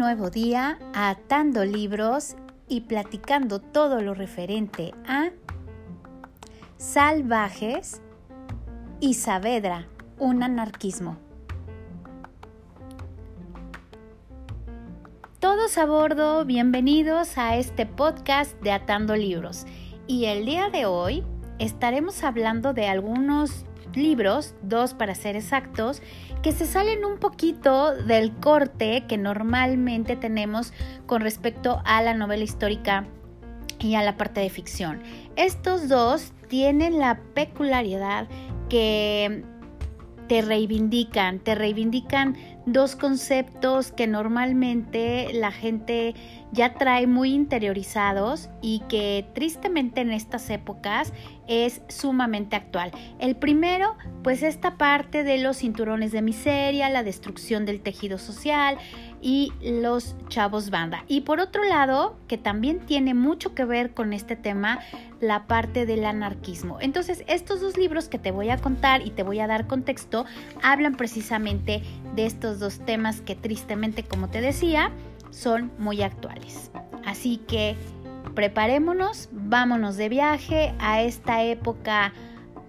nuevo día atando libros y platicando todo lo referente a Salvajes y Saavedra, un anarquismo. Todos a bordo, bienvenidos a este podcast de Atando Libros. Y el día de hoy estaremos hablando de algunos libros, dos para ser exactos, que se salen un poquito del corte que normalmente tenemos con respecto a la novela histórica y a la parte de ficción. Estos dos tienen la peculiaridad que te reivindican, te reivindican dos conceptos que normalmente la gente ya trae muy interiorizados y que tristemente en estas épocas es sumamente actual. El primero, pues esta parte de los cinturones de miseria, la destrucción del tejido social y los chavos banda. Y por otro lado, que también tiene mucho que ver con este tema, la parte del anarquismo. Entonces, estos dos libros que te voy a contar y te voy a dar contexto, hablan precisamente de estos dos temas que tristemente, como te decía, son muy actuales. Así que preparémonos, vámonos de viaje a esta época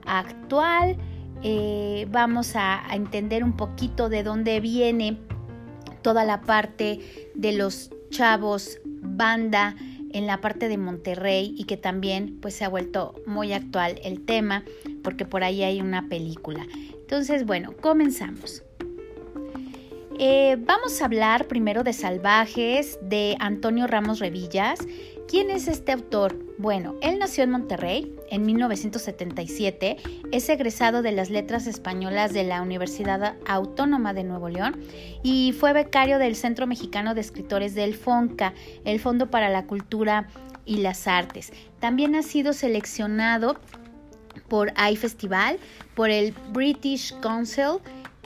actual. Eh, vamos a, a entender un poquito de dónde viene toda la parte de los chavos banda en la parte de Monterrey y que también pues se ha vuelto muy actual el tema porque por ahí hay una película. Entonces, bueno, comenzamos. Eh, vamos a hablar primero de Salvajes de Antonio Ramos Revillas. ¿Quién es este autor? Bueno, él nació en Monterrey en 1977, es egresado de las letras españolas de la Universidad Autónoma de Nuevo León y fue becario del Centro Mexicano de Escritores del FONCA, el Fondo para la Cultura y las Artes. También ha sido seleccionado por iFestival, por el British Council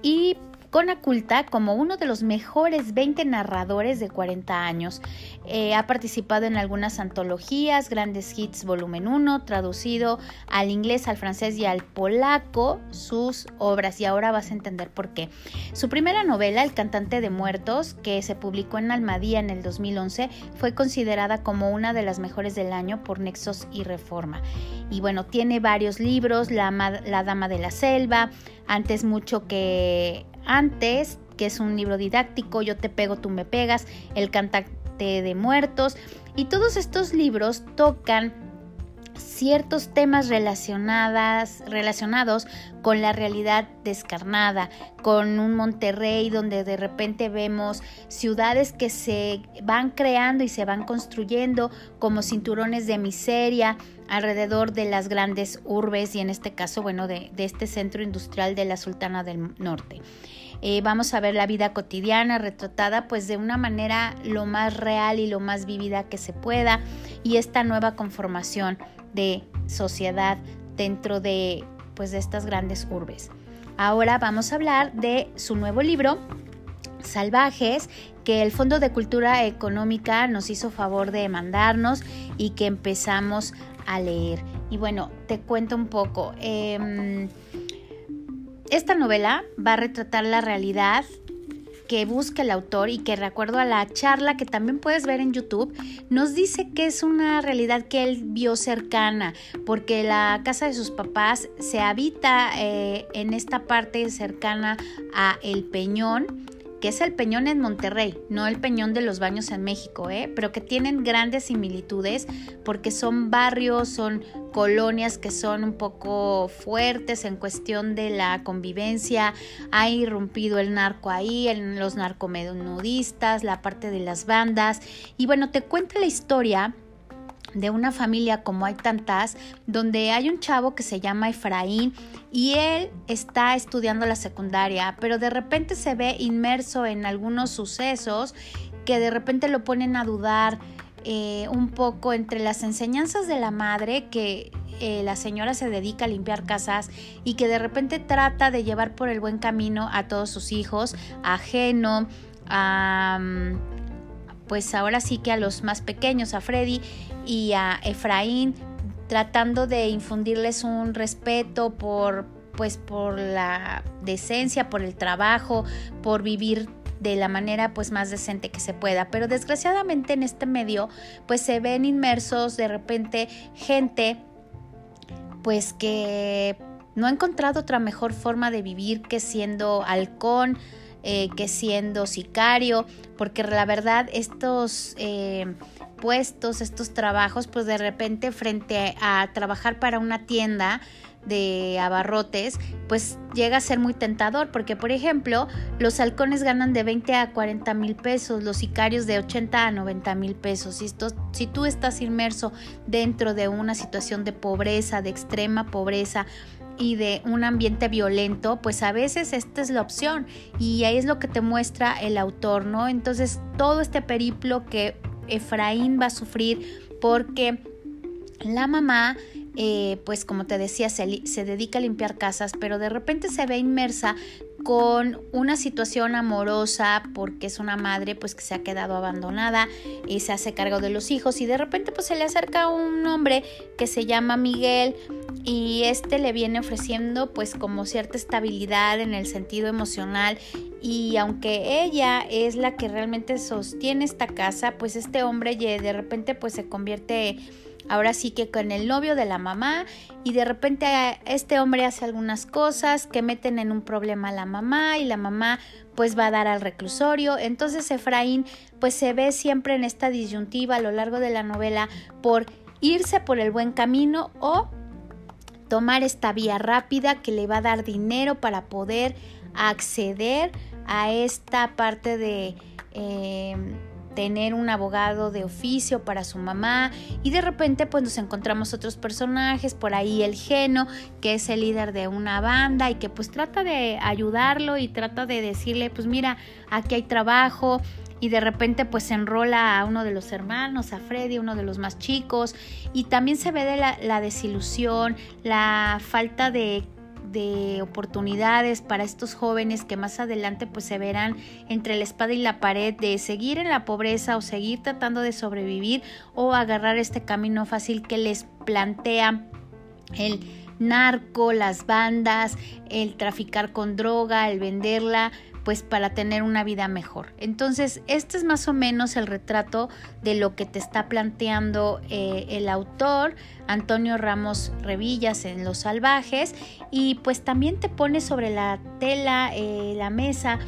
y con Aculta como uno de los mejores 20 narradores de 40 años. Eh, ha participado en algunas antologías, Grandes Hits Volumen 1, traducido al inglés, al francés y al polaco sus obras y ahora vas a entender por qué. Su primera novela, El cantante de muertos, que se publicó en Almadía en el 2011, fue considerada como una de las mejores del año por Nexos y Reforma. Y bueno, tiene varios libros, La, la Dama de la Selva, antes mucho que antes, que es un libro didáctico, Yo te pego, tú me pegas, El cantante de muertos, y todos estos libros tocan ciertos temas relacionadas, relacionados con la realidad descarnada, con un Monterrey donde de repente vemos ciudades que se van creando y se van construyendo como cinturones de miseria alrededor de las grandes urbes y en este caso, bueno, de, de este centro industrial de la Sultana del Norte. Eh, vamos a ver la vida cotidiana retratada pues de una manera lo más real y lo más vivida que se pueda y esta nueva conformación de sociedad dentro de pues de estas grandes urbes. Ahora vamos a hablar de su nuevo libro Salvajes que el Fondo de Cultura Económica nos hizo favor de mandarnos y que empezamos a leer. Y bueno, te cuento un poco. Em, esta novela va a retratar la realidad que busca el autor y que recuerdo a la charla que también puedes ver en YouTube, nos dice que es una realidad que él vio cercana, porque la casa de sus papás se habita eh, en esta parte cercana a El Peñón es el Peñón en Monterrey, no el Peñón de los Baños en México, ¿eh? pero que tienen grandes similitudes porque son barrios, son colonias que son un poco fuertes en cuestión de la convivencia, ha irrumpido el narco ahí, los narcomenudistas, la parte de las bandas, y bueno, te cuenta la historia de una familia como hay tantas, donde hay un chavo que se llama Efraín y él está estudiando la secundaria, pero de repente se ve inmerso en algunos sucesos que de repente lo ponen a dudar eh, un poco entre las enseñanzas de la madre que eh, la señora se dedica a limpiar casas y que de repente trata de llevar por el buen camino a todos sus hijos, ajeno a... pues ahora sí que a los más pequeños, a Freddy y a Efraín, tratando de infundirles un respeto por pues por la decencia, por el trabajo, por vivir de la manera pues más decente que se pueda. Pero desgraciadamente en este medio pues se ven inmersos de repente gente pues que no ha encontrado otra mejor forma de vivir que siendo halcón, eh, que siendo sicario, porque la verdad estos eh, puestos, estos trabajos, pues de repente frente a trabajar para una tienda, de abarrotes, pues llega a ser muy tentador, porque por ejemplo, los halcones ganan de 20 a 40 mil pesos, los sicarios de 80 a 90 mil pesos. Si, si tú estás inmerso dentro de una situación de pobreza, de extrema pobreza, y de un ambiente violento, pues a veces esta es la opción y ahí es lo que te muestra el autor, ¿no? Entonces todo este periplo que Efraín va a sufrir porque la mamá eh, pues como te decía, se, se dedica a limpiar casas, pero de repente se ve inmersa con una situación amorosa porque es una madre pues que se ha quedado abandonada y se hace cargo de los hijos y de repente pues se le acerca un hombre que se llama Miguel y este le viene ofreciendo pues como cierta estabilidad en el sentido emocional y aunque ella es la que realmente sostiene esta casa pues este hombre de repente pues se convierte ahora sí que con el novio de la mamá y de repente este hombre hace algunas cosas que meten en un problema a la mamá y la mamá pues va a dar al reclusorio. Entonces Efraín pues se ve siempre en esta disyuntiva a lo largo de la novela por irse por el buen camino o tomar esta vía rápida que le va a dar dinero para poder acceder a esta parte de... Eh, tener un abogado de oficio para su mamá y de repente pues nos encontramos otros personajes, por ahí el Geno, que es el líder de una banda y que pues trata de ayudarlo y trata de decirle pues mira, aquí hay trabajo y de repente pues enrola a uno de los hermanos, a Freddy, uno de los más chicos y también se ve de la, la desilusión, la falta de de oportunidades para estos jóvenes que más adelante pues se verán entre la espada y la pared de seguir en la pobreza o seguir tratando de sobrevivir o agarrar este camino fácil que les plantea el narco, las bandas, el traficar con droga, el venderla, pues para tener una vida mejor. Entonces, este es más o menos el retrato de lo que te está planteando eh, el autor Antonio Ramos Revillas en Los Salvajes y pues también te pone sobre la tela, eh, la mesa,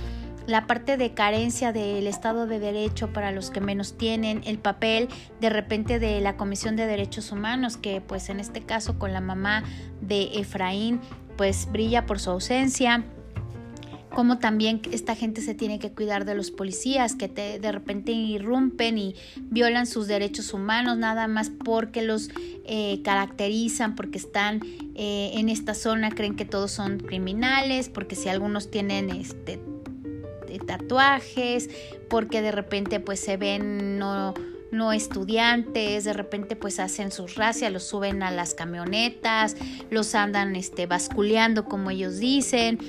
la parte de carencia del Estado de Derecho para los que menos tienen, el papel de repente de la Comisión de Derechos Humanos, que pues en este caso con la mamá de Efraín, pues brilla por su ausencia como también esta gente se tiene que cuidar de los policías que de repente irrumpen y violan sus derechos humanos nada más porque los eh, caracterizan, porque están eh, en esta zona, creen que todos son criminales, porque si algunos tienen este tatuajes, porque de repente pues se ven no no estudiantes, de repente pues hacen sus racias, los suben a las camionetas, los andan este basculeando como ellos dicen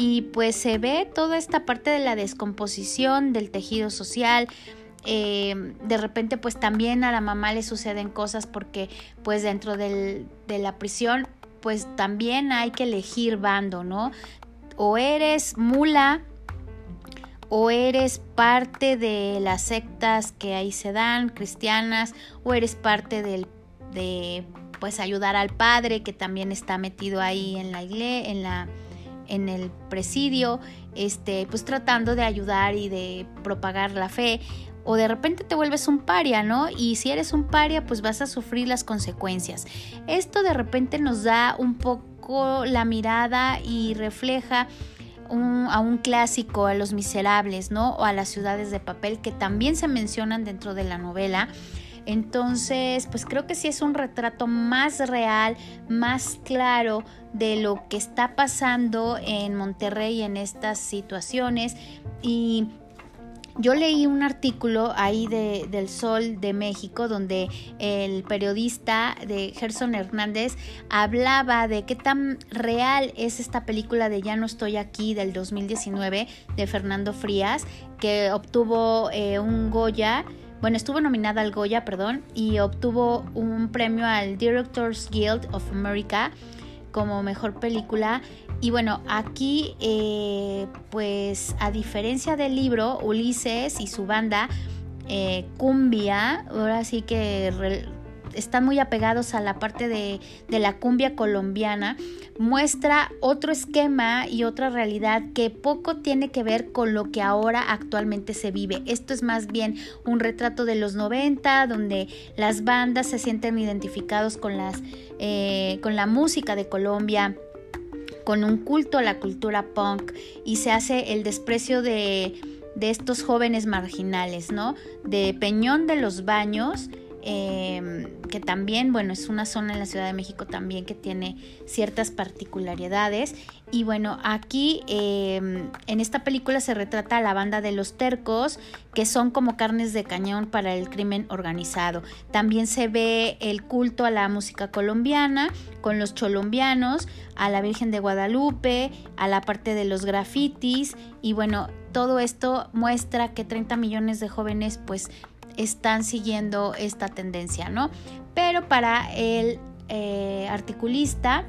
y pues se ve toda esta parte de la descomposición del tejido social. Eh, de repente pues también a la mamá le suceden cosas porque pues dentro de la prisión pues también hay que elegir bando, ¿no? O eres mula o eres parte de las sectas que ahí se dan, cristianas, o eres parte del, de pues ayudar al padre que también está metido ahí en la iglesia, en la en el presidio, este, pues tratando de ayudar y de propagar la fe. O de repente te vuelves un paria, ¿no? Y si eres un paria, pues vas a sufrir las consecuencias. Esto de repente nos da un poco la mirada y refleja a un clásico, a los miserables, ¿no? O a las ciudades de papel que también se mencionan dentro de la novela. Entonces, pues creo que sí es un retrato más real, más claro de lo que está pasando en Monterrey en estas situaciones. Y yo leí un artículo ahí de, del Sol de México donde el periodista de Gerson Hernández hablaba de qué tan real es esta película de Ya no estoy aquí del 2019 de Fernando Frías que obtuvo eh, un Goya bueno, estuvo nominada al Goya, perdón, y obtuvo un premio al Directors Guild of America como mejor película. Y bueno, aquí eh, pues a diferencia del libro, Ulises y su banda eh, Cumbia, ahora sí que están muy apegados a la parte de, la cumbia colombiana, muestra otro esquema y otra realidad que poco tiene que ver con lo que ahora actualmente se vive. Esto es más bien un retrato de los 90, donde las bandas se sienten identificados con, las, eh, con la música de Colombia con un culto a la cultura punk y se hace el desprecio de, de estos jóvenes marginales, ¿no? De Peñón de los Baños Em, que también, bueno, es una zona en la Ciudad de México también que tiene ciertas particularidades. Y bueno, aquí em, en esta película se retrata a la banda de los tercos, que son como carnes de cañón para el crimen organizado. También se ve el culto a la música colombiana, con los cholombianos, a la Virgen de Guadalupe, a la parte de los grafitis. Y bueno, todo esto muestra que 30 millones de jóvenes pues están siguiendo esta tendencia, ¿no? Pero para el eh, articulista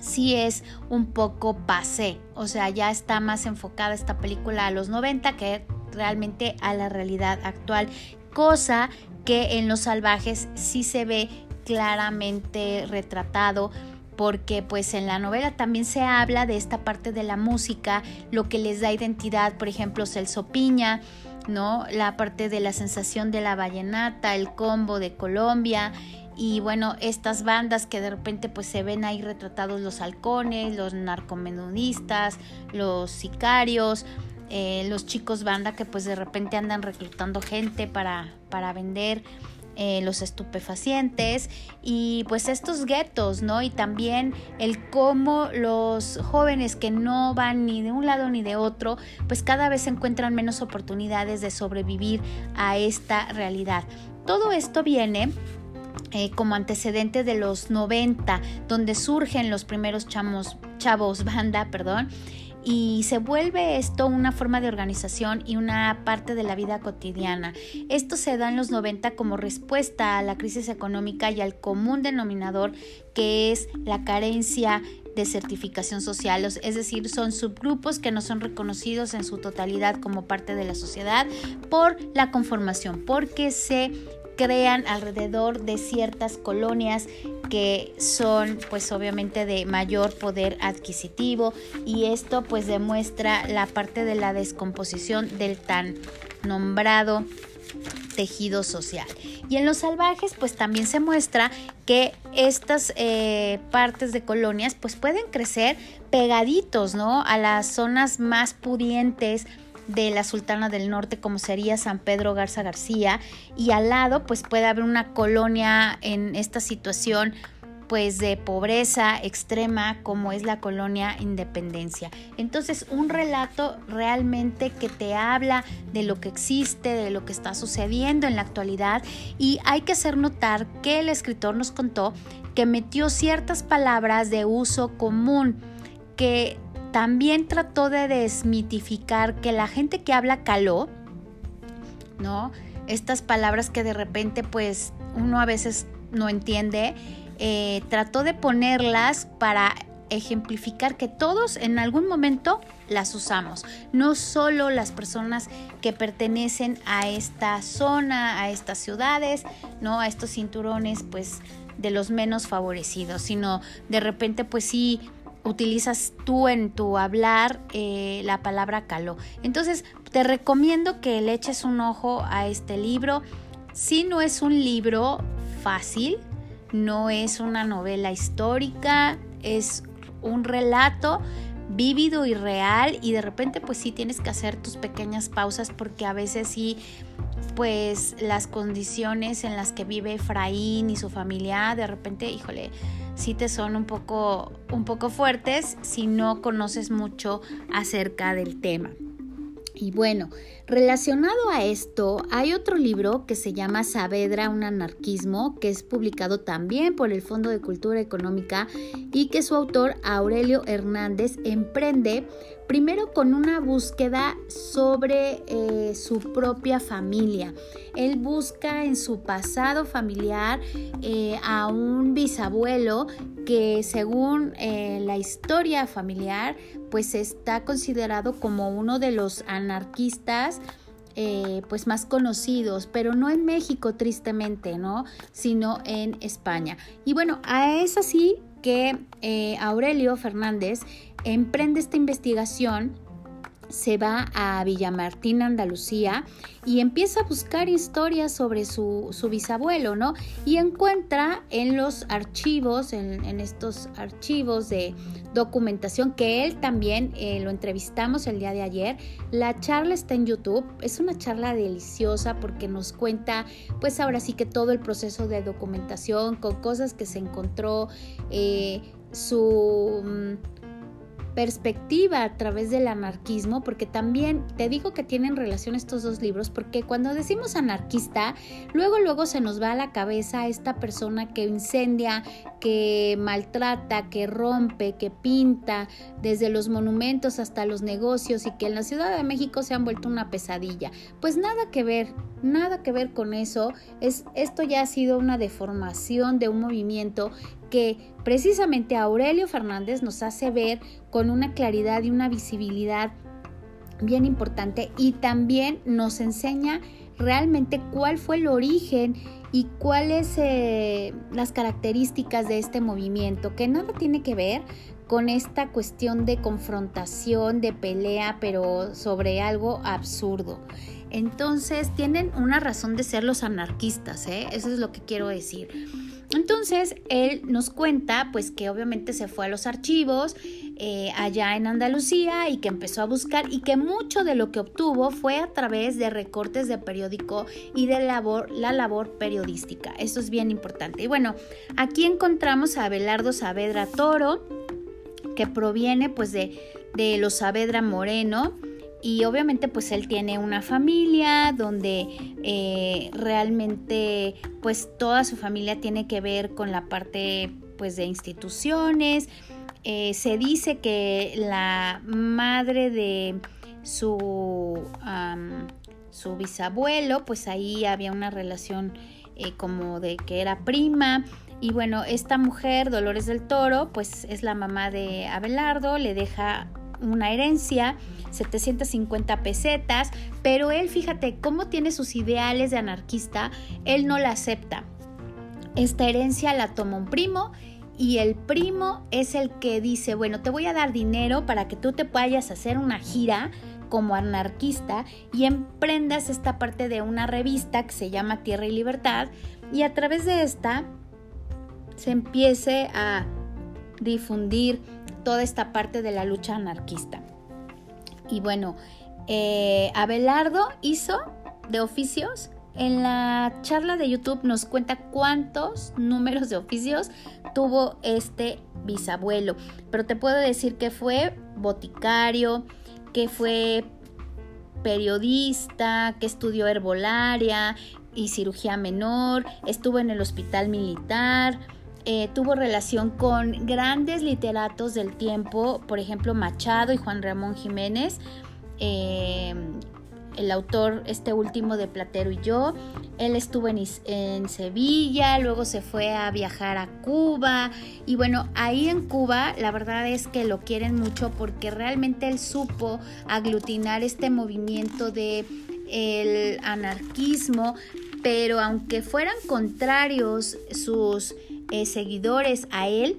sí es un poco pasé, o sea, ya está más enfocada esta película a los 90 que realmente a la realidad actual, cosa que en Los Salvajes sí se ve claramente retratado porque pues en la novela también se habla de esta parte de la música, lo que les da identidad, por ejemplo, Celso Piña, ¿no? La parte de la sensación de la vallenata, el combo de Colombia y bueno, estas bandas que de repente pues se ven ahí retratados los halcones, los narcomenudistas, los sicarios, eh, los chicos banda que pues de repente andan reclutando gente para, para vender eh, los estupefacientes y pues estos guetos, ¿no? Y también el cómo los jóvenes que no van ni de un lado ni de otro, pues cada vez encuentran menos oportunidades de sobrevivir a esta realidad. Todo esto viene eh, como antecedente de los 90, donde surgen los primeros chamos, chavos banda, perdón, y se vuelve esto una forma de organización y una parte de la vida cotidiana. Esto se da en los 90 como respuesta a la crisis económica y al común denominador que es la carencia de certificación social, es decir, son subgrupos que no son reconocidos en su totalidad como parte de la sociedad por la conformación, porque se crean alrededor de ciertas colonias que son pues obviamente de mayor poder adquisitivo y esto pues demuestra la parte de la descomposición del tan nombrado tejido social. Y en los salvajes pues también se muestra que estas eh, partes de colonias pues pueden crecer pegaditos, ¿no? A las zonas más pudientes de la Sultana del Norte como sería San Pedro Garza García y al lado pues puede haber una colonia en esta situación pues de pobreza extrema como es la colonia Independencia. Entonces un relato realmente que te habla de lo que existe, de lo que está sucediendo en la actualidad y hay que hacer notar que el escritor nos contó que metió ciertas palabras de uso común que también trató de desmitificar que la gente que habla caló, ¿no? Estas palabras que de repente pues uno a veces no entiende, eh, trató de ponerlas para ejemplificar que todos en algún momento las usamos, no solo las personas que pertenecen a esta zona, a estas ciudades, no a estos cinturones pues de los menos favorecidos, sino de repente pues sí utilizas tú en tu hablar eh, la palabra caló. Entonces, te recomiendo que le eches un ojo a este libro. Si no es un libro fácil, no es una novela histórica, es un relato vívido y real y de repente pues sí tienes que hacer tus pequeñas pausas porque a veces sí pues las condiciones en las que vive Efraín y su familia de repente híjole sí te son un poco, un poco fuertes si no conoces mucho acerca del tema. Y bueno, relacionado a esto, hay otro libro que se llama Saavedra, un anarquismo, que es publicado también por el Fondo de Cultura Económica y que su autor, Aurelio Hernández, emprende primero con una búsqueda sobre eh, su propia familia. Él busca en su pasado familiar eh, a un bisabuelo que según eh, la historia familiar pues está considerado como uno de los anarquistas pues más conocidos, pero no en México tristemente, ¿no? Sino en España. Y bueno, es así que Aurelio Fernández emprende esta investigación, se va a Villamartín, Andalucía, y empieza a buscar historias sobre su, bisabuelo, ¿no? Y encuentra en los archivos, en, estos archivos de documentación, que él también eh, lo entrevistamos el día de ayer, la charla está en YouTube, es una charla deliciosa porque nos cuenta, pues ahora sí que todo el proceso de documentación, con cosas que se encontró, eh, su mm, perspectiva a través del anarquismo, porque también te digo que tienen relación estos dos libros, porque cuando decimos anarquista, luego luego se nos va a la cabeza esta persona que incendia, que maltrata, que rompe, que pinta, desde los monumentos hasta los negocios y que en la Ciudad de México se han vuelto una pesadilla. Pues nada que ver, nada que ver con eso. Es, esto ya ha sido una deformación de un movimiento que precisamente Aurelio Fernández nos hace ver con una claridad y una visibilidad bien importante y también nos enseña realmente cuál fue el origen y cuáles eh, las características de este movimiento, que nada tiene que ver con esta cuestión de confrontación, de pelea, pero sobre algo absurdo. Entonces tienen una razón de ser los anarquistas, ¿eh? eso es lo que quiero decir. Entonces él nos cuenta pues que obviamente se fue a los archivos eh, allá en Andalucía y que empezó a buscar y que mucho de lo que obtuvo fue a través de recortes de periódico y de labor, la labor periodística. Eso es bien importante. Y bueno, aquí encontramos a Abelardo Saavedra Toro, que proviene pues de, de los Saavedra Moreno y obviamente pues él tiene una familia donde eh, realmente pues toda su familia tiene que ver con la parte pues de instituciones. Eh, se dice que la madre de su, su bisabuelo pues ahí había una relación eh, como de que era prima. Y bueno, esta mujer, Dolores del Toro, pues es la mamá de Abelardo, le deja una herencia 750 pesetas, pero él, fíjate, cómo tiene sus ideales de anarquista, él no la acepta. Esta herencia la toma un primo y el primo es el que dice, bueno, te voy a dar dinero para que tú te vayas a hacer una gira como anarquista y emprendas esta parte de una revista que se llama Tierra y Libertad y a través de esta se empiece a difundir toda esta parte de la lucha anarquista. Y bueno, eh, Abelardo hizo de oficios. En la charla de YouTube nos cuenta cuántos números de oficios tuvo este bisabuelo. Pero te puedo decir que fue boticario, que fue periodista, que estudió herbolaria y cirugía menor, estuvo en el hospital militar, eh, tuvo relación con grandes literatos del tiempo, por ejemplo Machado y Juan Ramón Jiménez, eh, el autor este último de Platero y yo. Él estuvo en, en, Sevilla, luego se fue a viajar a Cuba y bueno, ahí en Cuba la verdad es que lo quieren mucho porque realmente él supo aglutinar este movimiento de el anarquismo, pero aunque fueran contrarios sus eh, seguidores a él,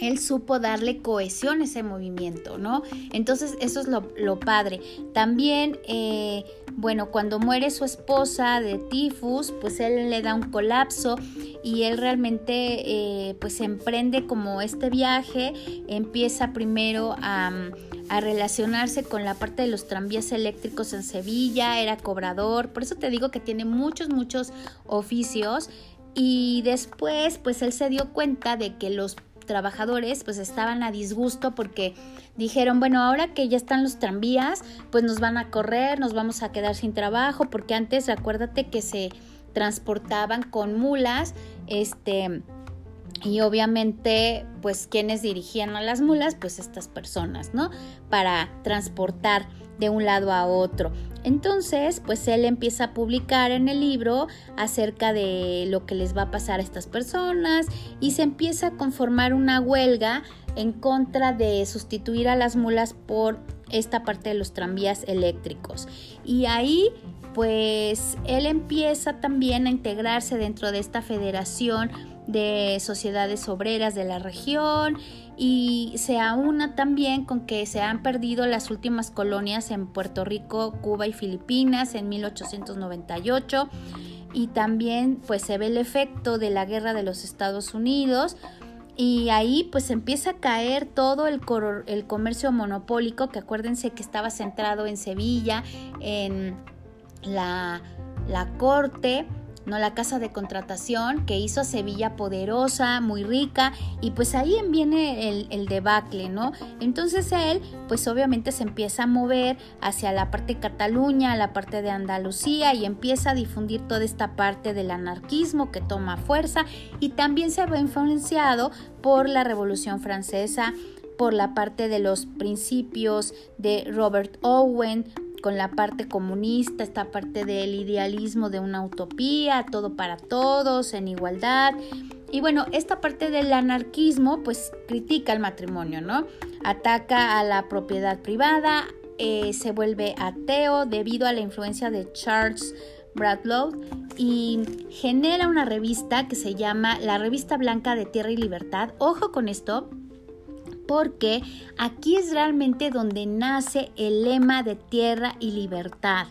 él supo darle cohesión a ese movimiento, ¿no? Entonces eso es lo, padre. También, eh, bueno, cuando muere su esposa de tifus, pues él le da un colapso y él realmente eh, pues emprende como este viaje, empieza primero a, a relacionarse con la parte de los tranvías eléctricos en Sevilla, era cobrador, por eso te digo que tiene muchos, muchos oficios y después pues él se dio cuenta de que los trabajadores pues estaban a disgusto porque dijeron, bueno, ahora que ya están los tranvías, pues nos van a correr, nos vamos a quedar sin trabajo, porque antes acuérdate que se transportaban con mulas, este y obviamente pues quienes dirigían a las mulas pues estas personas no para transportar de un lado a otro. Entonces pues él empieza a publicar en el libro acerca de lo que les va a pasar a estas personas y se empieza a conformar una huelga en contra de sustituir a las mulas por esta parte de los tranvías eléctricos. Y ahí pues él empieza también a integrarse dentro de esta federación de sociedades obreras de la región y se aúna también con que se han perdido las últimas colonias en Puerto Rico, Cuba y Filipinas en 1898 y también pues se ve el efecto de la guerra de los Estados Unidos. Y ahí pues empieza a caer todo el, comercio monopólico que acuérdense que estaba centrado en Sevilla, en la corte ¿no? La casa de contratación que hizo a Sevilla poderosa, muy rica, y pues ahí viene el, el debacle, ¿no? Entonces él, pues obviamente se empieza a mover hacia la parte de Cataluña, la parte de Andalucía, y empieza a difundir toda esta parte del anarquismo que toma fuerza, y también se ve influenciado por la Revolución Francesa, por la parte de los principios de Robert Owen, con la parte comunista, esta parte del idealismo de una utopía, todo para todos, en igualdad. Y bueno, esta parte del anarquismo pues critica el matrimonio, ¿no? Ataca a la propiedad privada, eh, se vuelve ateo debido a la influencia de Charles Bradlaugh y genera una revista que se llama La Revista Blanca de Tierra y Libertad. Ojo con esto, porque aquí es realmente donde nace el lema de tierra y libertad,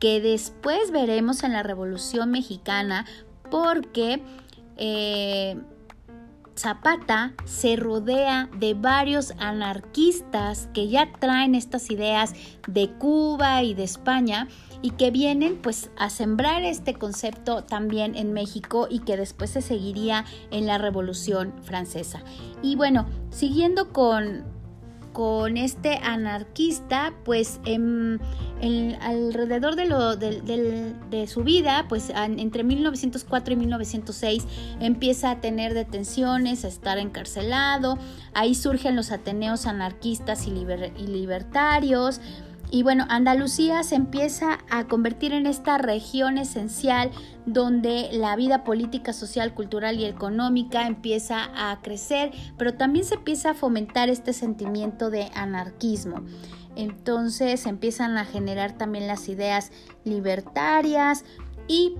que después veremos en la Revolución Mexicana, porque eh, Zapata se rodea de varios anarquistas que ya traen estas ideas de Cuba y de España y que vienen pues a sembrar este concepto también en México y que después se seguiría en la Revolución Francesa. Y bueno, siguiendo con, con este anarquista, pues en, alrededor de, lo, de, su vida, pues entre 1904 y 1906 empieza a tener detenciones, a estar encarcelado, ahí surgen los Ateneos anarquistas y libertarios, y bueno, Andalucía se empieza a convertir en esta región esencial donde la vida política, social, cultural y económica empieza a crecer, pero también se empieza a fomentar este sentimiento de anarquismo. Entonces empiezan a generar también las ideas libertarias y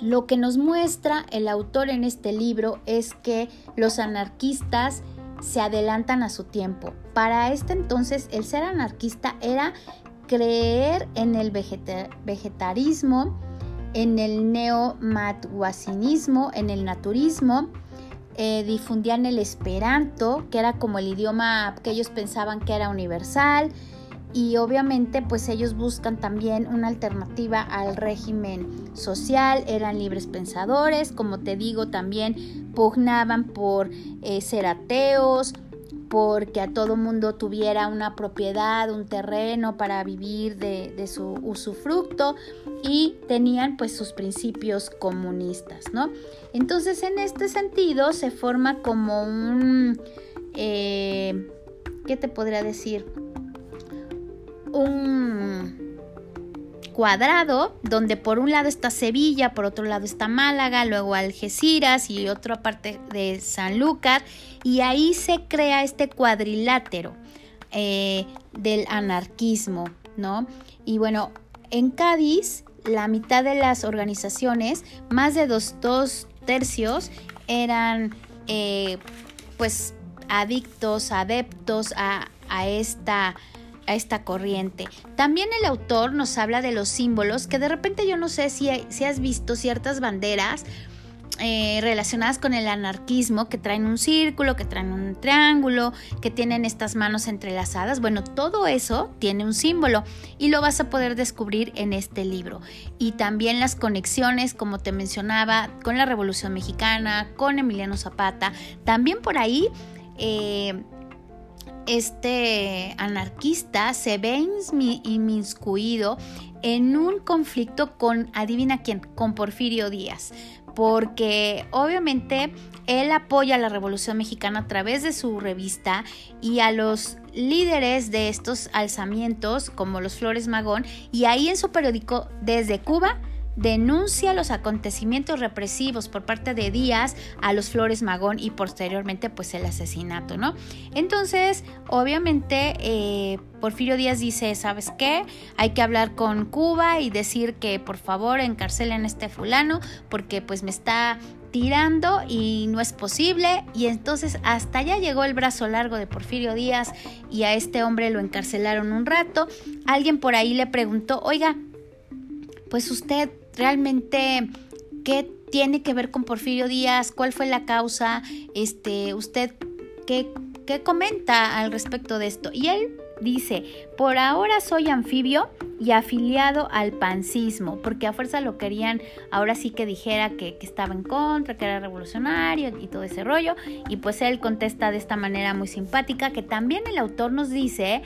lo que nos muestra el autor en este libro es que los anarquistas se adelantan a su tiempo. Para este entonces el ser anarquista era creer en el vegetarismo, en el neomatuasinismo, en el naturismo, eh, difundían el esperanto, que era como el idioma que ellos pensaban que era universal, y obviamente pues ellos buscan también una alternativa al régimen social, eran libres pensadores, como te digo también pugnaban por eh, ser ateos, porque a todo mundo tuviera una propiedad, un terreno para vivir de, su usufructo y tenían pues sus principios comunistas, ¿no? Entonces en este sentido se forma como un, eh, ¿qué te podría decir? Un cuadrado donde por un lado está Sevilla, por otro lado está Málaga, luego Algeciras y otra parte de Sanlúcar y ahí se crea este cuadrilátero eh, del anarquismo, ¿no? Y bueno, en Cádiz la mitad de las organizaciones, más de dos, tercios, eran eh, pues adictos, adeptos a, a esta a esta corriente. También el autor nos habla de los símbolos, que de repente yo no sé si, si has visto ciertas banderas eh, relacionadas con el anarquismo, que traen un círculo, que traen un triángulo, que tienen estas manos entrelazadas. Bueno, todo eso tiene un símbolo y lo vas a poder descubrir en este libro. Y también las conexiones, como te mencionaba, con la Revolución Mexicana, con Emiliano Zapata. También por ahí... Eh, este anarquista se ve inmiscuido en un conflicto con, adivina quién, con Porfirio Díaz. porque obviamente él apoya a la Revolución Mexicana a través de su revista y a los líderes de estos alzamientos como los Flores Magón y ahí en su periódico desde Cuba denuncia los acontecimientos represivos por parte de Díaz a los Flores Magón y posteriormente pues el asesinato, ¿no? Entonces, obviamente, eh, Porfirio Díaz dice, ¿sabes qué? Hay que hablar con Cuba y decir que por favor encarcelen a este fulano porque pues me está tirando y no es posible y entonces hasta allá llegó el brazo largo de Porfirio Díaz y a este hombre lo encarcelaron un rato. Alguien por ahí le preguntó, oiga, pues usted realmente qué tiene que ver con Porfirio Díaz, cuál fue la causa, este, usted qué, qué comenta al respecto de esto. Y él dice, por ahora soy anfibio y afiliado al pancismo, porque a fuerza lo querían, ahora sí que dijera que, que, estaba en contra, que era revolucionario y todo ese rollo, y pues él contesta de esta manera muy simpática, que también el autor nos dice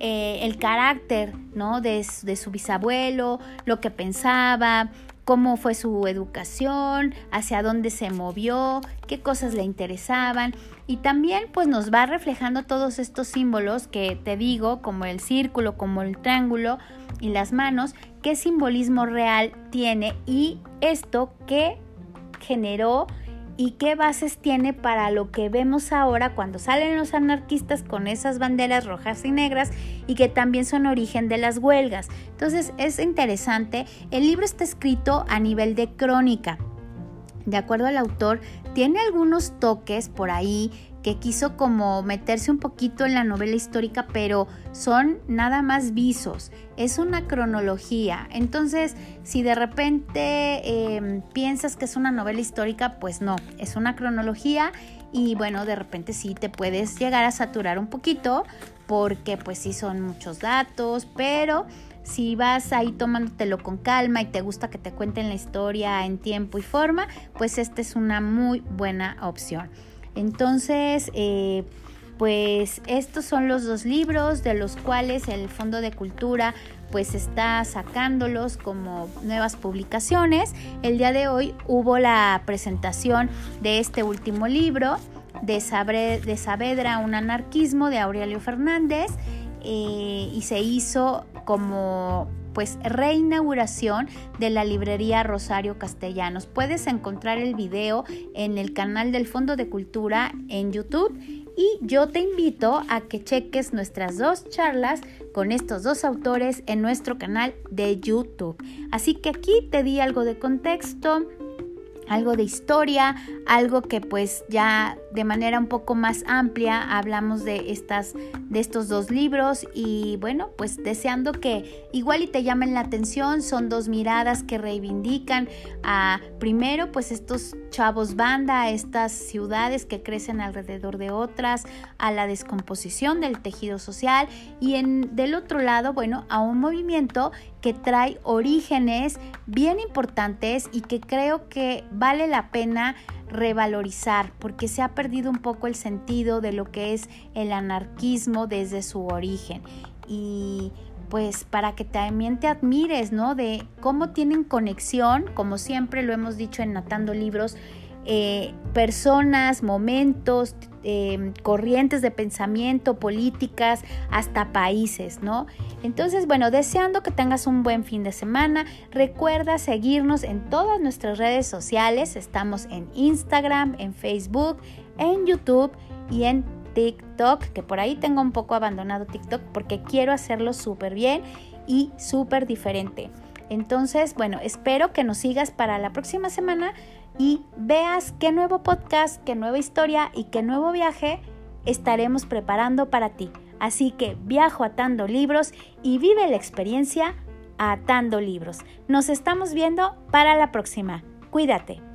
eh, el carácter ¿no? de, de su bisabuelo, lo que pensaba, cómo fue su educación, hacia dónde se movió, qué cosas le interesaban y también pues nos va reflejando todos estos símbolos que te digo, como el círculo, como el triángulo y las manos, qué simbolismo real tiene y esto que generó y qué bases tiene para lo que vemos ahora cuando salen los anarquistas con esas banderas rojas y negras y que también son origen de las huelgas. Entonces es interesante, el libro está escrito a nivel de crónica. De acuerdo al autor, tiene algunos toques por ahí que quiso como meterse un poquito en la novela histórica, pero son nada más visos, es una cronología. Entonces, si de repente em, piensas que es una novela histórica, pues no, es una cronología y bueno, de repente sí te puedes llegar a saturar un poquito porque pues sí son muchos datos, pero si vas ahí tomándotelo con calma y te gusta que te cuenten la historia en tiempo y forma, pues esta es una muy buena opción. Entonces, eh, pues estos son los dos libros de los cuales el Fondo de Cultura pues está sacándolos como nuevas publicaciones. El día de hoy hubo la presentación de este último libro de, Saavedra, un anarquismo de Aurelio Fernández eh, y se hizo como pues reinauguración de la librería Rosario Castellanos. Puedes encontrar el video en el canal del Fondo de Cultura en YouTube y yo te invito a que cheques nuestras dos charlas con estos dos autores en nuestro canal de YouTube. Así que aquí te di algo de contexto, algo de historia, algo que pues ya de manera un poco más amplia hablamos de estas de estos dos libros y bueno, pues deseando que igual y te llamen la atención, son dos miradas que reivindican a primero pues estos chavos banda, a estas ciudades que crecen alrededor de otras, a la descomposición del tejido social y en del otro lado, bueno, a un movimiento que trae orígenes bien importantes y que creo que vale la pena revalorizar porque se ha perdido un poco el sentido de lo que es el anarquismo desde su origen y pues para que también te admires, ¿no? De cómo tienen conexión, como siempre lo hemos dicho en Natando Libros, eh, personas, momentos, Em, corrientes de pensamiento, políticas, hasta países, ¿no? Entonces, bueno, deseando que tengas un buen fin de semana, recuerda seguirnos en todas nuestras redes sociales, estamos en Instagram, en Facebook, en YouTube y en TikTok, que por ahí tengo un poco abandonado TikTok porque quiero hacerlo súper bien y súper diferente. Entonces, bueno, espero que nos sigas para la próxima semana y veas qué nuevo podcast, qué nueva historia y qué nuevo viaje estaremos preparando para ti. Así que viajo atando libros y vive la experiencia atando libros. Nos estamos viendo para la próxima. Cuídate.